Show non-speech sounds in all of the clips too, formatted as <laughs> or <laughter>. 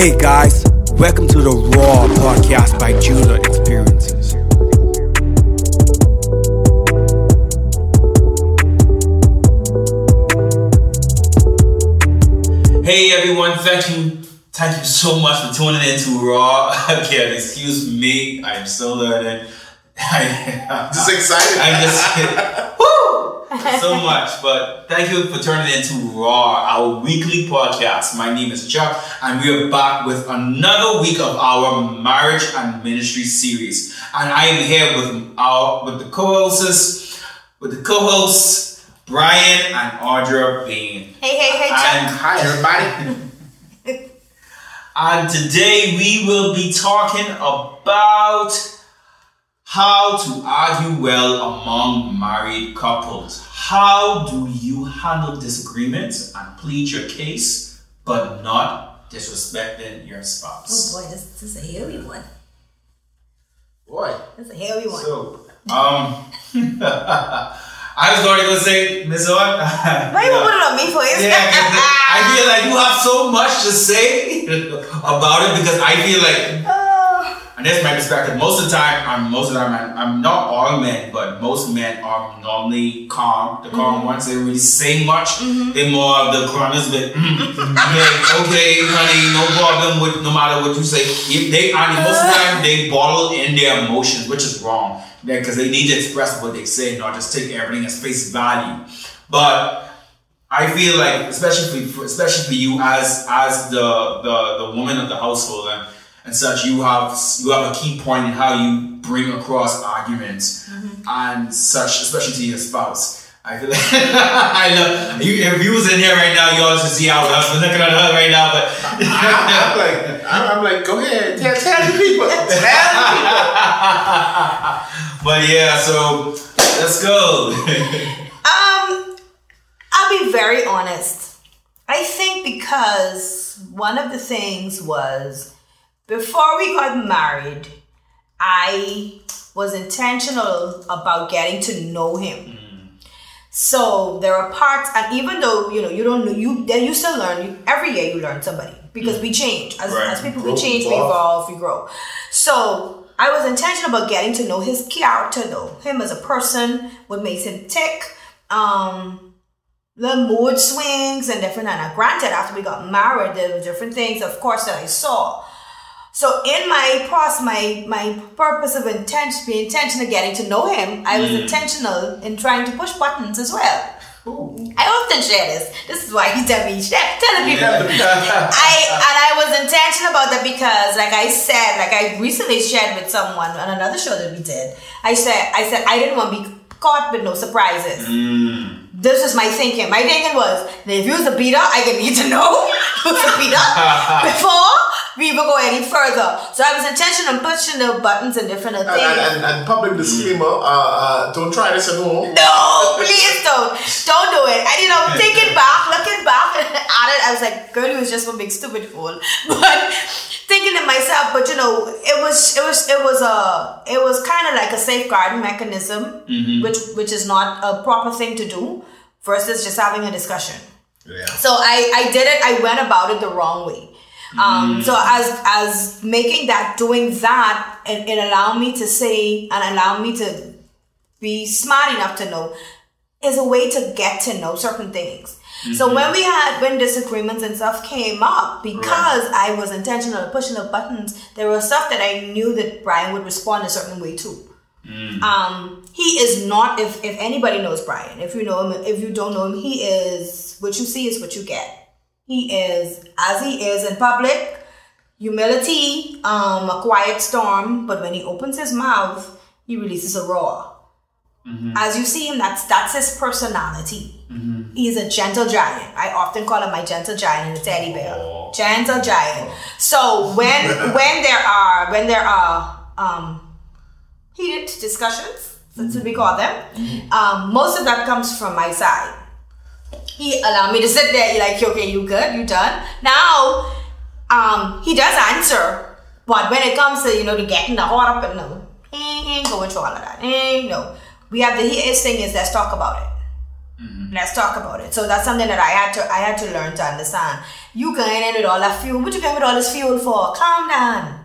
Hey guys, welcome to the Raw podcast by Jula Experiences. Hey everyone, thank you, thank you so much for tuning in to Raw. <laughs> Again, excuse me, I'm still learning. <laughs> I, am Just excited. I'm just woo <laughs> so much, but thank you for turning into Raw, our weekly podcast. My name is Chuck, and we are back with another week of our marriage and ministry series. And I am here with our with the co-hosts, with the co-hosts Brian and Audra Bain. Hey, hey, hey, Chuck. And Hi, <laughs> everybody. And today we will be talking about how to argue well among married couples. How do you handle disagreements and plead your case, but not disrespecting your spouse? Oh boy, this, this is a hairy one. Boy. This is a hairy one. So, <laughs> um, <laughs> I was already going to say, Miss On. <laughs> Why you put it on me for it? Yeah, 'cause I feel like you have so much to say about it because I feel like Oh, And that's my perspective. Most of the time, I'm most of the time, I'm, I'm not all men, but most men are normally calm. The calm mm-hmm. ones, they really say much. Mm-hmm. They're more of the grunters, but mm, yeah, okay, honey, no problem with no matter what you say. If they, I mean, most of the time, they bottle in their emotions, which is wrong. Because they need to express what they say, not just take everything as face value. But I feel like, especially for, especially for you as as the the, the woman of the household and, and such, you have you have a key point in how you bring across arguments and such, especially to your spouse. I feel like <laughs> I love you. If you was in here right now, you all should see how I was looking at her right now. But I, am like, I'm, I'm like, go ahead, tell, tell the people, <laughs> tell the people. but yeah, so let's go. <laughs> Um, I'll be very honest. I think because one of the things was before we got married, I was intentional about getting to know him. So there are parts, and even though you know you don't know you, then you still learn. You, every year you learn somebody because we change as, Right. as people. Grow, we change, we evolve. we grow. So I was intentional about getting to know his character, though him as a person, what makes him tick, um, the mood swings and different. And uh, granted, after we got married, there were different things, of course, that I saw. So in my process, my my purpose of intention, being intentional getting to know him, I was intentional in trying to push buttons as well. I often share this. This is why he tell me share, tell the people. I and I was intentional about that because, like I said, like I recently shared with someone on another show that we did. I said, I said I didn't want to be caught with no surprises. Mm. This is my thinking. My thinking was, if you was a beater, I can need to know <laughs> who's a beater <laughs> before we even go any further. So I was intentional in pushing the buttons and different things. and, and, and public disclaimer, uh, uh, don't try this at home. No, please don't. Don't do it. And you know, thinking back, looking back <laughs> at it, I was like, girl, you was just one big stupid fool. <laughs> But thinking to myself, but you know, it was it was it was a it was kind of like a safeguarding mechanism, which which is not a proper thing to do versus just having a discussion. Yeah. So I, I did it. I went about it the wrong way. Um, so as as making that, doing that, it, it allowed me to say and allowed me to be smart enough to know is a way to get to know certain things. So when we had when disagreements and stuff came up, because I was intentional pushing the buttons, there was stuff that I knew that Brian would respond a certain way to. Um, he is not. If if anybody knows Brian, if you know him, if you don't know him, he is what you see is what you get. He is as he is in public. Humility, um, a quiet storm, but when he opens his mouth, he releases a roar. As you see him, that's that's his personality. He's a gentle giant. I often call him my gentle giant in the teddy bear. Aw. Gentle giant. So when <laughs> when there are when there are um, heated discussions, that's what we call them. Um, most of that comes from my side. He allowed me to sit there. You're like, okay, you good? You done? Now, um, he does answer, but when it comes to you know to getting the heart up and no, he ain't going through all of that. He ain't no. We have the his thing is let's talk about it. Let's talk about it. So that's something that I had to I had to learn to understand. You going in with all that fuel. What you going with all this fuel for? Calm down.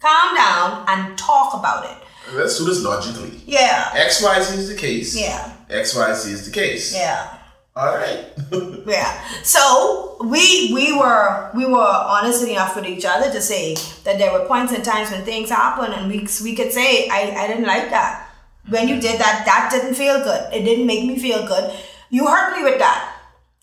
Calm down and talk about it. Let's do this logically. Yeah. XYZ is the case. Yeah. XYZ is the case. Yeah. All right. <laughs> Yeah. So we we were we were honest enough with each other to say that there were points and times when things happen and we we could say I, I didn't like that. When you did that, that didn't feel good. It didn't make me feel good. You hurt me with that.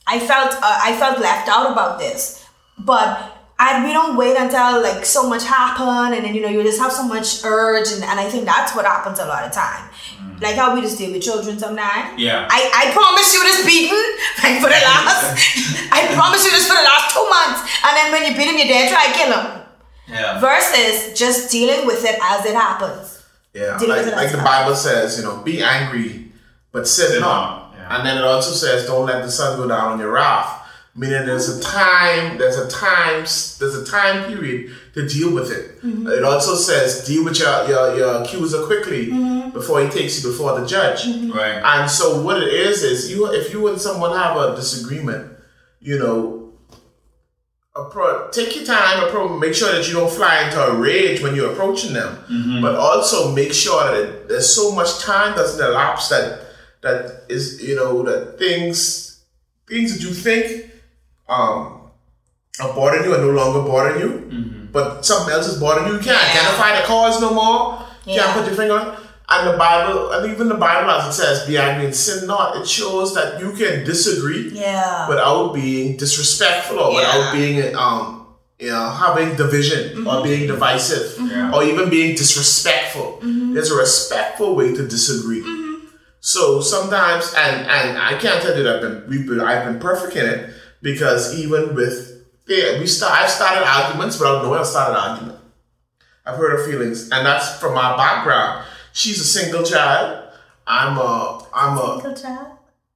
I felt uh, I felt left out about this. But I we don't wait until like so much happen and then you know you just have so much urge and, and I think that's what happens a lot of time. Mm. Like how we just deal with children sometimes. Yeah. I, I promise you this beating <laughs> like for the <laughs> last <laughs> I promise you this for the last two months. And then when you beat him, you're dead, try to kill him. Yeah. Versus just dealing with it as it happens. Yeah, Deal like, like the well. Bible says, you know, be angry, but sin Sin not. not, yeah. And then it also says, don't let the sun go down on your wrath. Meaning, there's a time, there's a time, there's a time period to deal with it. Mm-hmm. It also says, deal with your your, your accuser quickly Mm-hmm. before he takes you before the judge. Right. And so what it is is you if you and someone have a disagreement, you know, appro- take your time, appro- make sure that you don't fly into a rage when you're approaching them, but also make sure that it, there's so much time doesn't elapse that that is you know that things things that you think um are bothering you are no longer bothering you, mm-hmm. but something else is bothering you. You can't identify the cause no more. You Yeah. can't put your finger on. it. And the Bible, and even the Bible, as it says, be angry and sin not. It shows that you can disagree Yeah. without being disrespectful or without Yeah. being um you know having division or mm-hmm. being divisive Yeah. or even being disrespectful. There's a respectful way to disagree. So sometimes, and and I can't tell you that I've been, we've been I've been perfect in it because even with yeah, we start I've started arguments without knowing I started an argument. I've hurt her feelings, and that's from my background. She's a single child. I'm a I'm a Single child.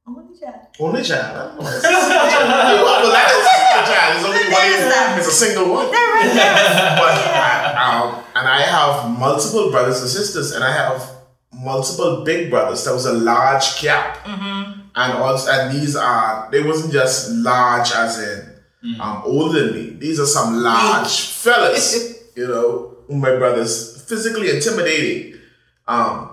Only child. only child. I don't <laughs> well, that is a single child. There's only one. that. It's a single one. They're right there. <laughs> But um, and I have multiple brothers and sisters, and I have multiple big brothers. There was a large gap, and also and these are they wasn't just large as in um, older than me. These are some large fellas. <laughs> You know, my brothers physically intimidating. Um,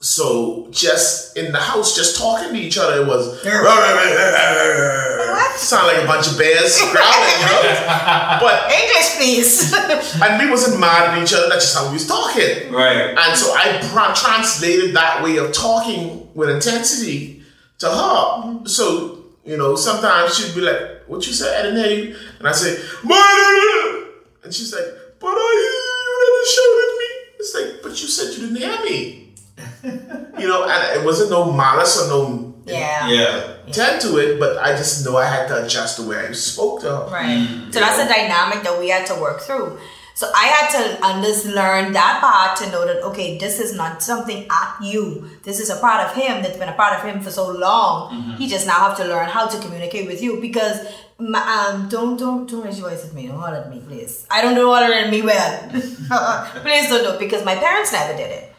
so just in the house, just talking to each other, it was <laughs> sound like a bunch of bears growling, you know. <laughs> But English, please. and we wasn't mad at each other. That's just how we was talking. Right. And so I translated that way of talking with intensity to her. Mm-hmm. So, you know, sometimes she'd be like, What you say? I didn't. And I say, "Mother!" And she's like, But I you never shouted at me. It's like, But you said you didn't hear me. <laughs> you know, and it wasn't no malice or no yeah. Yeah. intent to it, but I just know I had to adjust the way I spoke to her. Right. Mm. So that's a dynamic that we had to work through. So I had to learn that part to know that okay, this is not something at you. This is a part of him that's been a part of him for so long. He just now have to learn how to communicate with you because m- um don't don't don't raise your voice at me. Don't holler at me, please. I don't do holler at me well. <laughs> please don't do it because my parents never did it.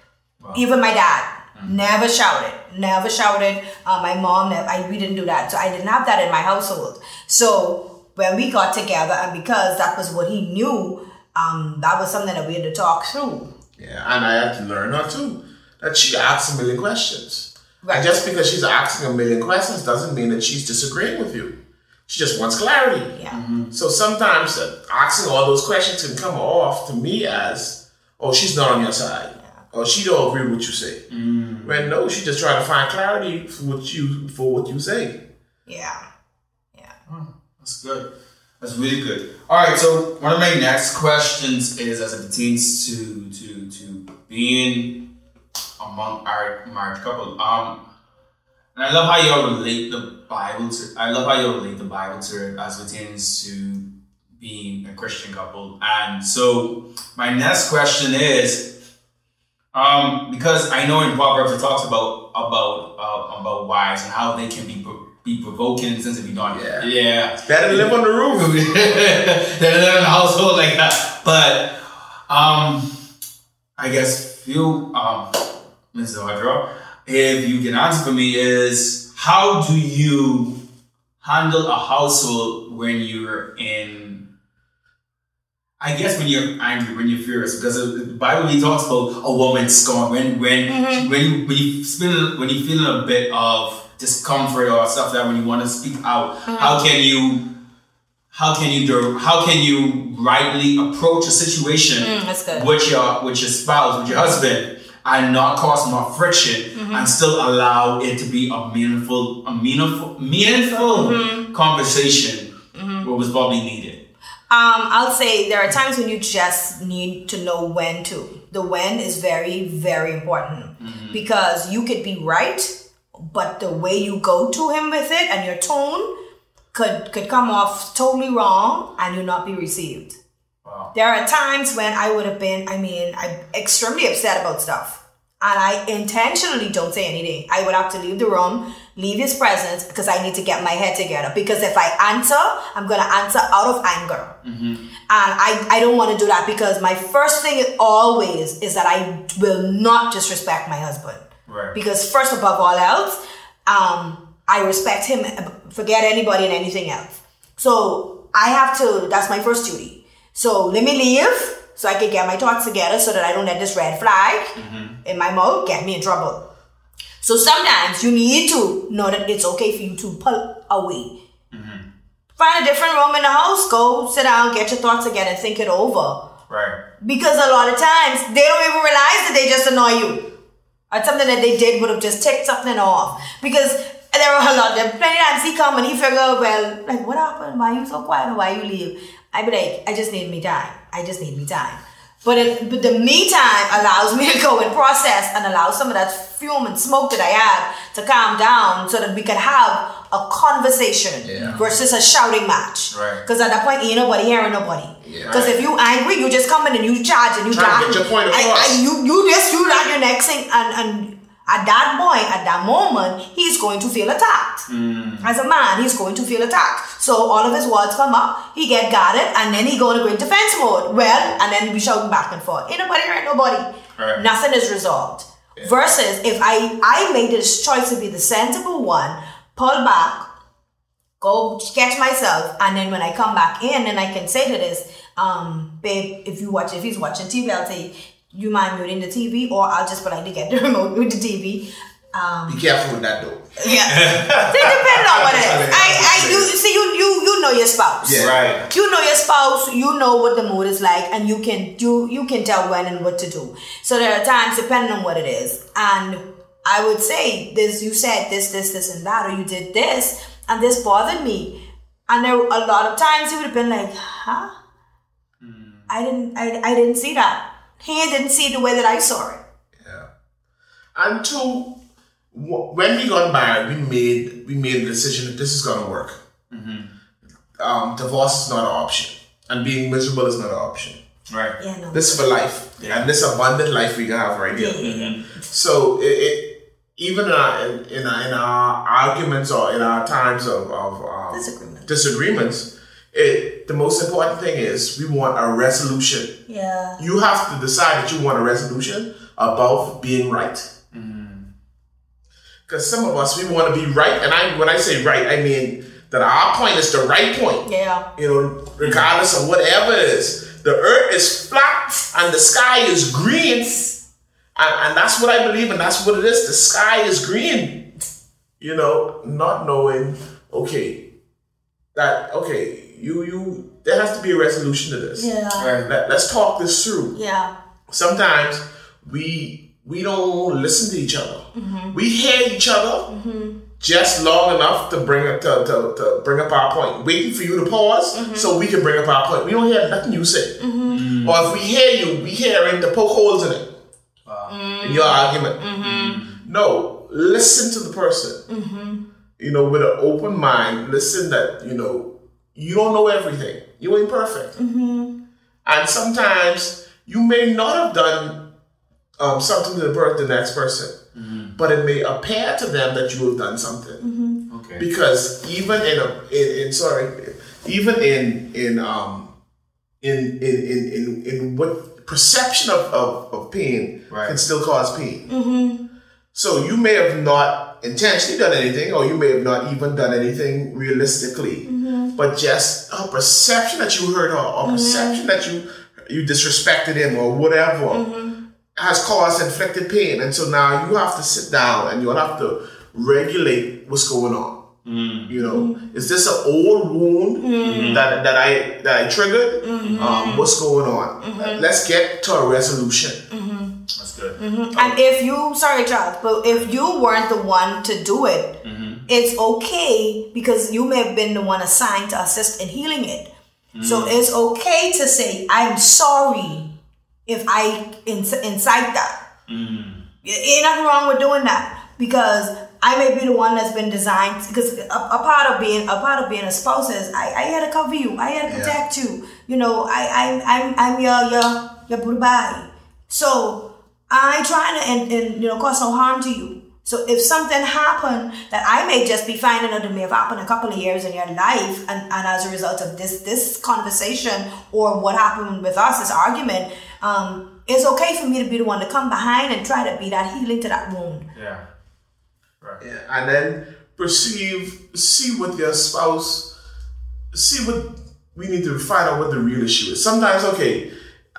Even my dad never shouted, never shouted. Uh, my mom, never, I, we didn't do that. So I didn't have that in my household. So when we got together, and because that was what he knew, um, that was something that we had to talk through. Yeah, and I had to learn her too. That she asks a million questions. Right. And just because she's asking a million questions doesn't mean that she's disagreeing with you. She just wants clarity. Yeah. So sometimes uh, asking all those questions can come off to me as, oh, she's not on your side. Or she don't agree with what you say. When no, she just trying to find clarity for what you for what you say. Yeah. Yeah. That's good. That's really good. All right. So one of my next questions is as it pertains to to to being among our married couple. Um, and I love how you all relate the Bible to. I love how you all relate the Bible to it as it pertains to being a Christian couple. And so my next question is, um, because I know in Proverbs it talks about about uh, about wives and how they can be pro- be provoking in the sense of be done. Yeah. yeah. Better to live on the roof. <laughs> than live in a household like that. But um, I guess you, um, Ms. Audra, if you can answer for me is how do you handle a household when you're in I guess when you're angry, when you're furious, because the Bible really talks about a woman's scorn. When when Mm-hmm. when you when you feel when you feeling a bit of discomfort or stuff that when you want to speak out, Mm-hmm. how can you how can you do how can you rightly approach a situation Mm, with your with your spouse, with your husband, and not cause more friction Mm-hmm. and still allow it to be a meaningful a meaningful meaningful Mm-hmm. conversation what was probably needed. Um, I'll say there are times when you just need to know when to. The when is very, very important because you could be right, but the way you go to him with it and your tone could could come off totally wrong and you not be received. Wow. There are times when I would have been, I mean, I'm extremely upset about stuff. And I intentionally don't say anything. I would have to leave the room, leave his presence, because I need to get my head together. Because if I answer, I'm going to answer out of anger. Mm-hmm. And I, I don't want to do that because my first thing always is that I will not disrespect my husband. Right. Because first above all else, um, I respect him, forget anybody and anything else. So I have to, that's my first duty. So let me leave so I can get my thoughts together so that I don't let this red flag in my mouth get me in trouble. So sometimes you need to know that it's okay for you to pull away. Find a different room in the house, go sit down, get your thoughts together, and think it over. Right. Because a lot of times they don't even realize that they just annoy you. Or something that they did would have just ticked something off. Because there were a lot of plenty times he come and he figure, well, like what happened? Why you so quiet? Why you leave? I be like, I just need me time. I just need me time. But it, but the me time allows me to go and process and allow some of that fume and smoke that I had to calm down so that we could have a conversation Yeah. versus a shouting match. Right. Because at that point, ain't nobody hearing nobody. Yeah. Because if you angry, you just come in and you charge and you Trying to get your point across. I- you you just you like your next thing and and at that point, at that moment, he's going to feel attacked. Mm. As a man, he's going to feel attacked. So all of his words come up, he get guarded, and then he go into great defense mode. Well, and then we shouting back and forth. Ain't nobody hurt nobody. Right. Nothing is resolved. Versus if I I made this choice to be the sensible one, pull back, go catch myself, and then when I come back in, and I can say to this, um, babe, if you watch, if he's watching TV, I'll say, you mind muting the TV, or I'll just politely get the <laughs> remote with the TV. Um, Be careful with that though. yeah, <laughs> it depends on what it is. I, I, you see, you, you, you know your spouse. Yeah. Right. You know your spouse. You know what the mood is like, and you can you you can tell when and what to do. So there are times depending on what it is, and I would say this. You said this, this, this, and that, or you did this, and this bothered me. And there a lot of times he would have been like, "Huh? Hmm. I didn't, I, I didn't see that. He didn't see it the way that I saw it." Yeah. And two, wh- when we got married, we made we made the decision that this is gonna work. Mm-hmm. Um, divorce is not an option, and being miserable is not an option. Right. Yeah, no. This is for life, and this abundant life we can have right here. Yeah. Mm-hmm. So it, it even in our, in, in, our, in our arguments or in our times of, of um, Disagreement. disagreements, it the most important thing is we want a resolution. Yeah. You have to decide that you want a resolution above being right. Because some of us we want to be right, and I when I say right, I mean that our point is the right point. Yeah. You know, regardless of whatever it is, the earth is flat and the sky is green, and, and that's what I believe, and that's what it is. The sky is green. You know, not knowing, okay, that okay, you you there has to be a resolution to this. Yeah. Right. Let, let's talk this through Yeah. sometimes we we don't listen to each other. Mm-hmm. We hear each other mm-hmm. just long enough to bring up to, to, to bring up our point, waiting for you to pause mm-hmm. so we can bring up our point. We don't hear nothing you say, or if we hear you, we hear it to poke holes in it Mm-hmm. in your argument. Mm-hmm. No, listen to the person. Mm-hmm. You know, with an open mind. Listen that you know you don't know everything. You ain't perfect. And sometimes you may not have done um, something to hurt the next person, but it may appear to them that you have done something. Okay. Because even in a in, in sorry, even in in um in in in in, in what perception of, of, of pain Right. can still cause pain. Mm-hmm. So you may have not intentionally done anything, or you may have not even done anything realistically, mm-hmm. but just a perception that you hurt her, or a perception that you you disrespected him, or whatever, has caused inflicted pain, and so now you have to sit down and you'll have to regulate what's going on. Mm. You know, is this an old wound mm. mm-hmm. that that I that I triggered? Mm-hmm. Um, what's going on? Mm-hmm. Let's get to a resolution. That's good. And if you, sorry, Charles, but if you weren't the one to do it, it's okay because you may have been the one assigned to assist in healing it. So mm. it's okay to say, I'm sorry if I inc- incite that. Ain't nothing wrong with doing that because I may be the one that's been designed because a, a part of being a part of being a spouse is I, I had to cover you, I had to Yeah. protect you. You know, I I I'm I'm your your your goodbye. So I ain't trying to and, and you know cause no harm to you. So if something happened that I may just be finding out that may have happened a couple of years in your life and, and as a result of this this conversation or what happened with us, this argument, um, it's okay for me to be the one to come behind and try to be that healing to that wound. Yeah. Right. Yeah, and then perceive, see what your spouse, see what we need to find out what the real issue is. Sometimes, okay,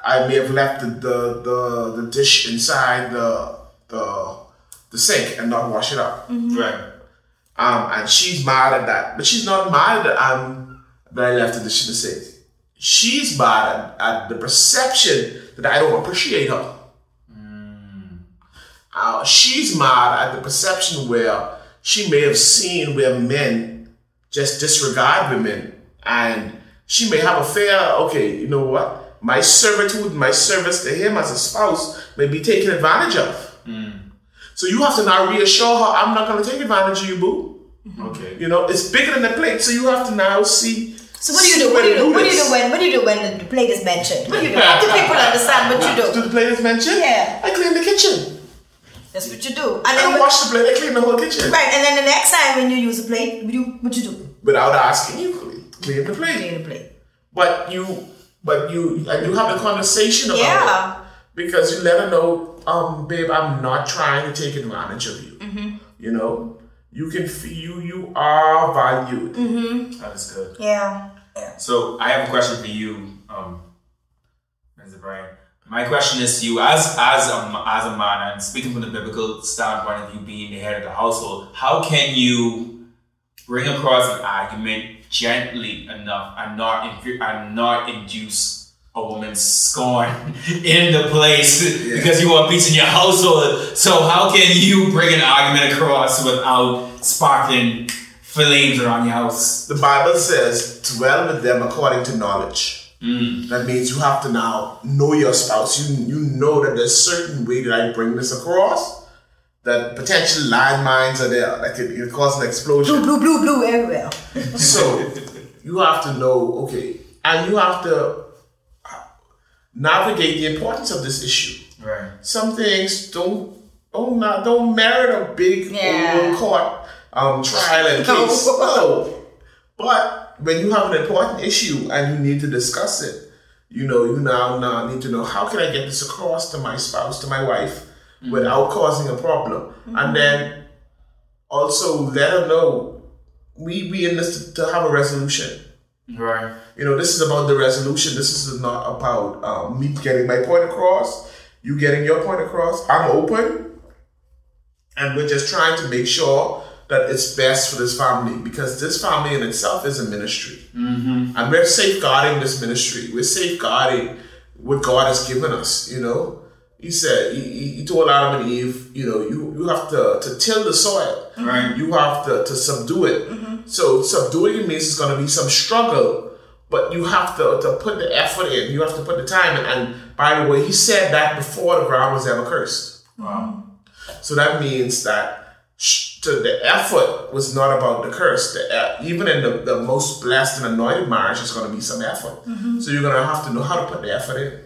I may have left the the, the, the dish inside the the the sink and not wash it up. Right. Um, and she's mad at that, but she's not mad that um that I left the dish in the sink. She's mad at, at the perception that I don't appreciate her. Uh, she's mad at the perception where she may have seen where men just disregard women, and she may have a fear. Okay, you know what? My servitude, my service to him as a spouse, may be taken advantage of. So you have to now reassure her, I'm not going to take advantage of you, boo. Okay. You know, it's bigger than the plate, so you have to now see. So what do you do? What do you do? What do you do when what do you do when the plate is mentioned? What do you do? How do people understand what you <laughs> Do do? the plate is mentioned? Yeah. I clean the kitchen. That's what you do. And I then don't wash the plate, I clean the whole kitchen. right, and then the next time when you use a plate, what you what you do? Without asking you, clean, clean the plate. Clean the plate. But you, but you, and you have the conversation about Yeah. it because you let her know, um, babe, I'm not trying to take advantage of you. Mm-hmm. You know, you can feel you, you are valued. Mm-hmm. That is good. Yeah. Yeah. So I have a question for you, um, Mr. Brian. My question is to you, as as a as a man, and speaking from the biblical standpoint of you being the head of the household, how can you bring across an argument gently enough and not and not induce a woman's scorn <laughs> in the place because you want peace in your household? So how can you bring an argument across without sparking flames around your house? The Bible says, dwell with them according to knowledge. Mm. That means you have to now know your spouse. You you know that there's certain way that I bring this across. That potential landmines are there that could, could cause an explosion. Blue, blue, blue, blue everywhere. <laughs> So you have to know, okay, and you have to navigate the importance of this issue. Right. Some things don't don't not don't merit a big Yeah. old court um, trial and <laughs> No. case. No. But when you have an important issue and you need to discuss it, you know, you now, now need to know how can I get this across to my spouse, to my wife, without causing a problem. And then also let her know we we in this to, to have a resolution. Right. You know, this is about the resolution. This is not about um, me getting my point across, you getting your point across. I'm open, and we're just trying to make sure that it's best for this family because this family in itself is a ministry, mm-hmm. and we're safeguarding this ministry. We're safeguarding what God has given us. You know, He said He, he- he told Adam and Eve, you know, you you have to to till the soil, Right. you have to to subdue it. So subduing it means it's going to be some struggle, but you have to, to put the effort in. You have to put the time in. And by the way, he said that before the ground was ever cursed. Wow. So that means that sh- to the effort was not about the curse. The, e- even in the, the most blessed and anointed marriage, it's going to be some effort. Mm-hmm. So you're going to have to know how to put the effort in.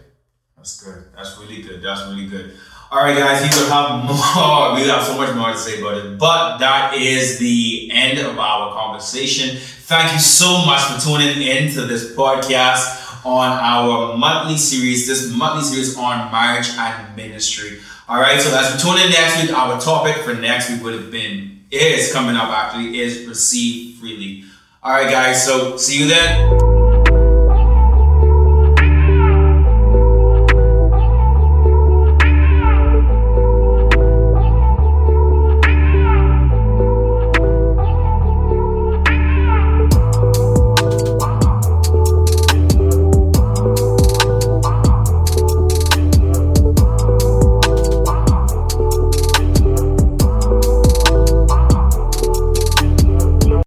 That's good. That's really good. That's really good. All right, guys, we will have <laughs> more. We have so much more to say about it, but that is the end of our conversation. Thank you so much for tuning in to this podcast on our monthly series. This monthly series on marriage and ministry. All right, so as we tune in next week, our topic for next week would have been is coming up actually is receive freely. All right, guys, so see you then.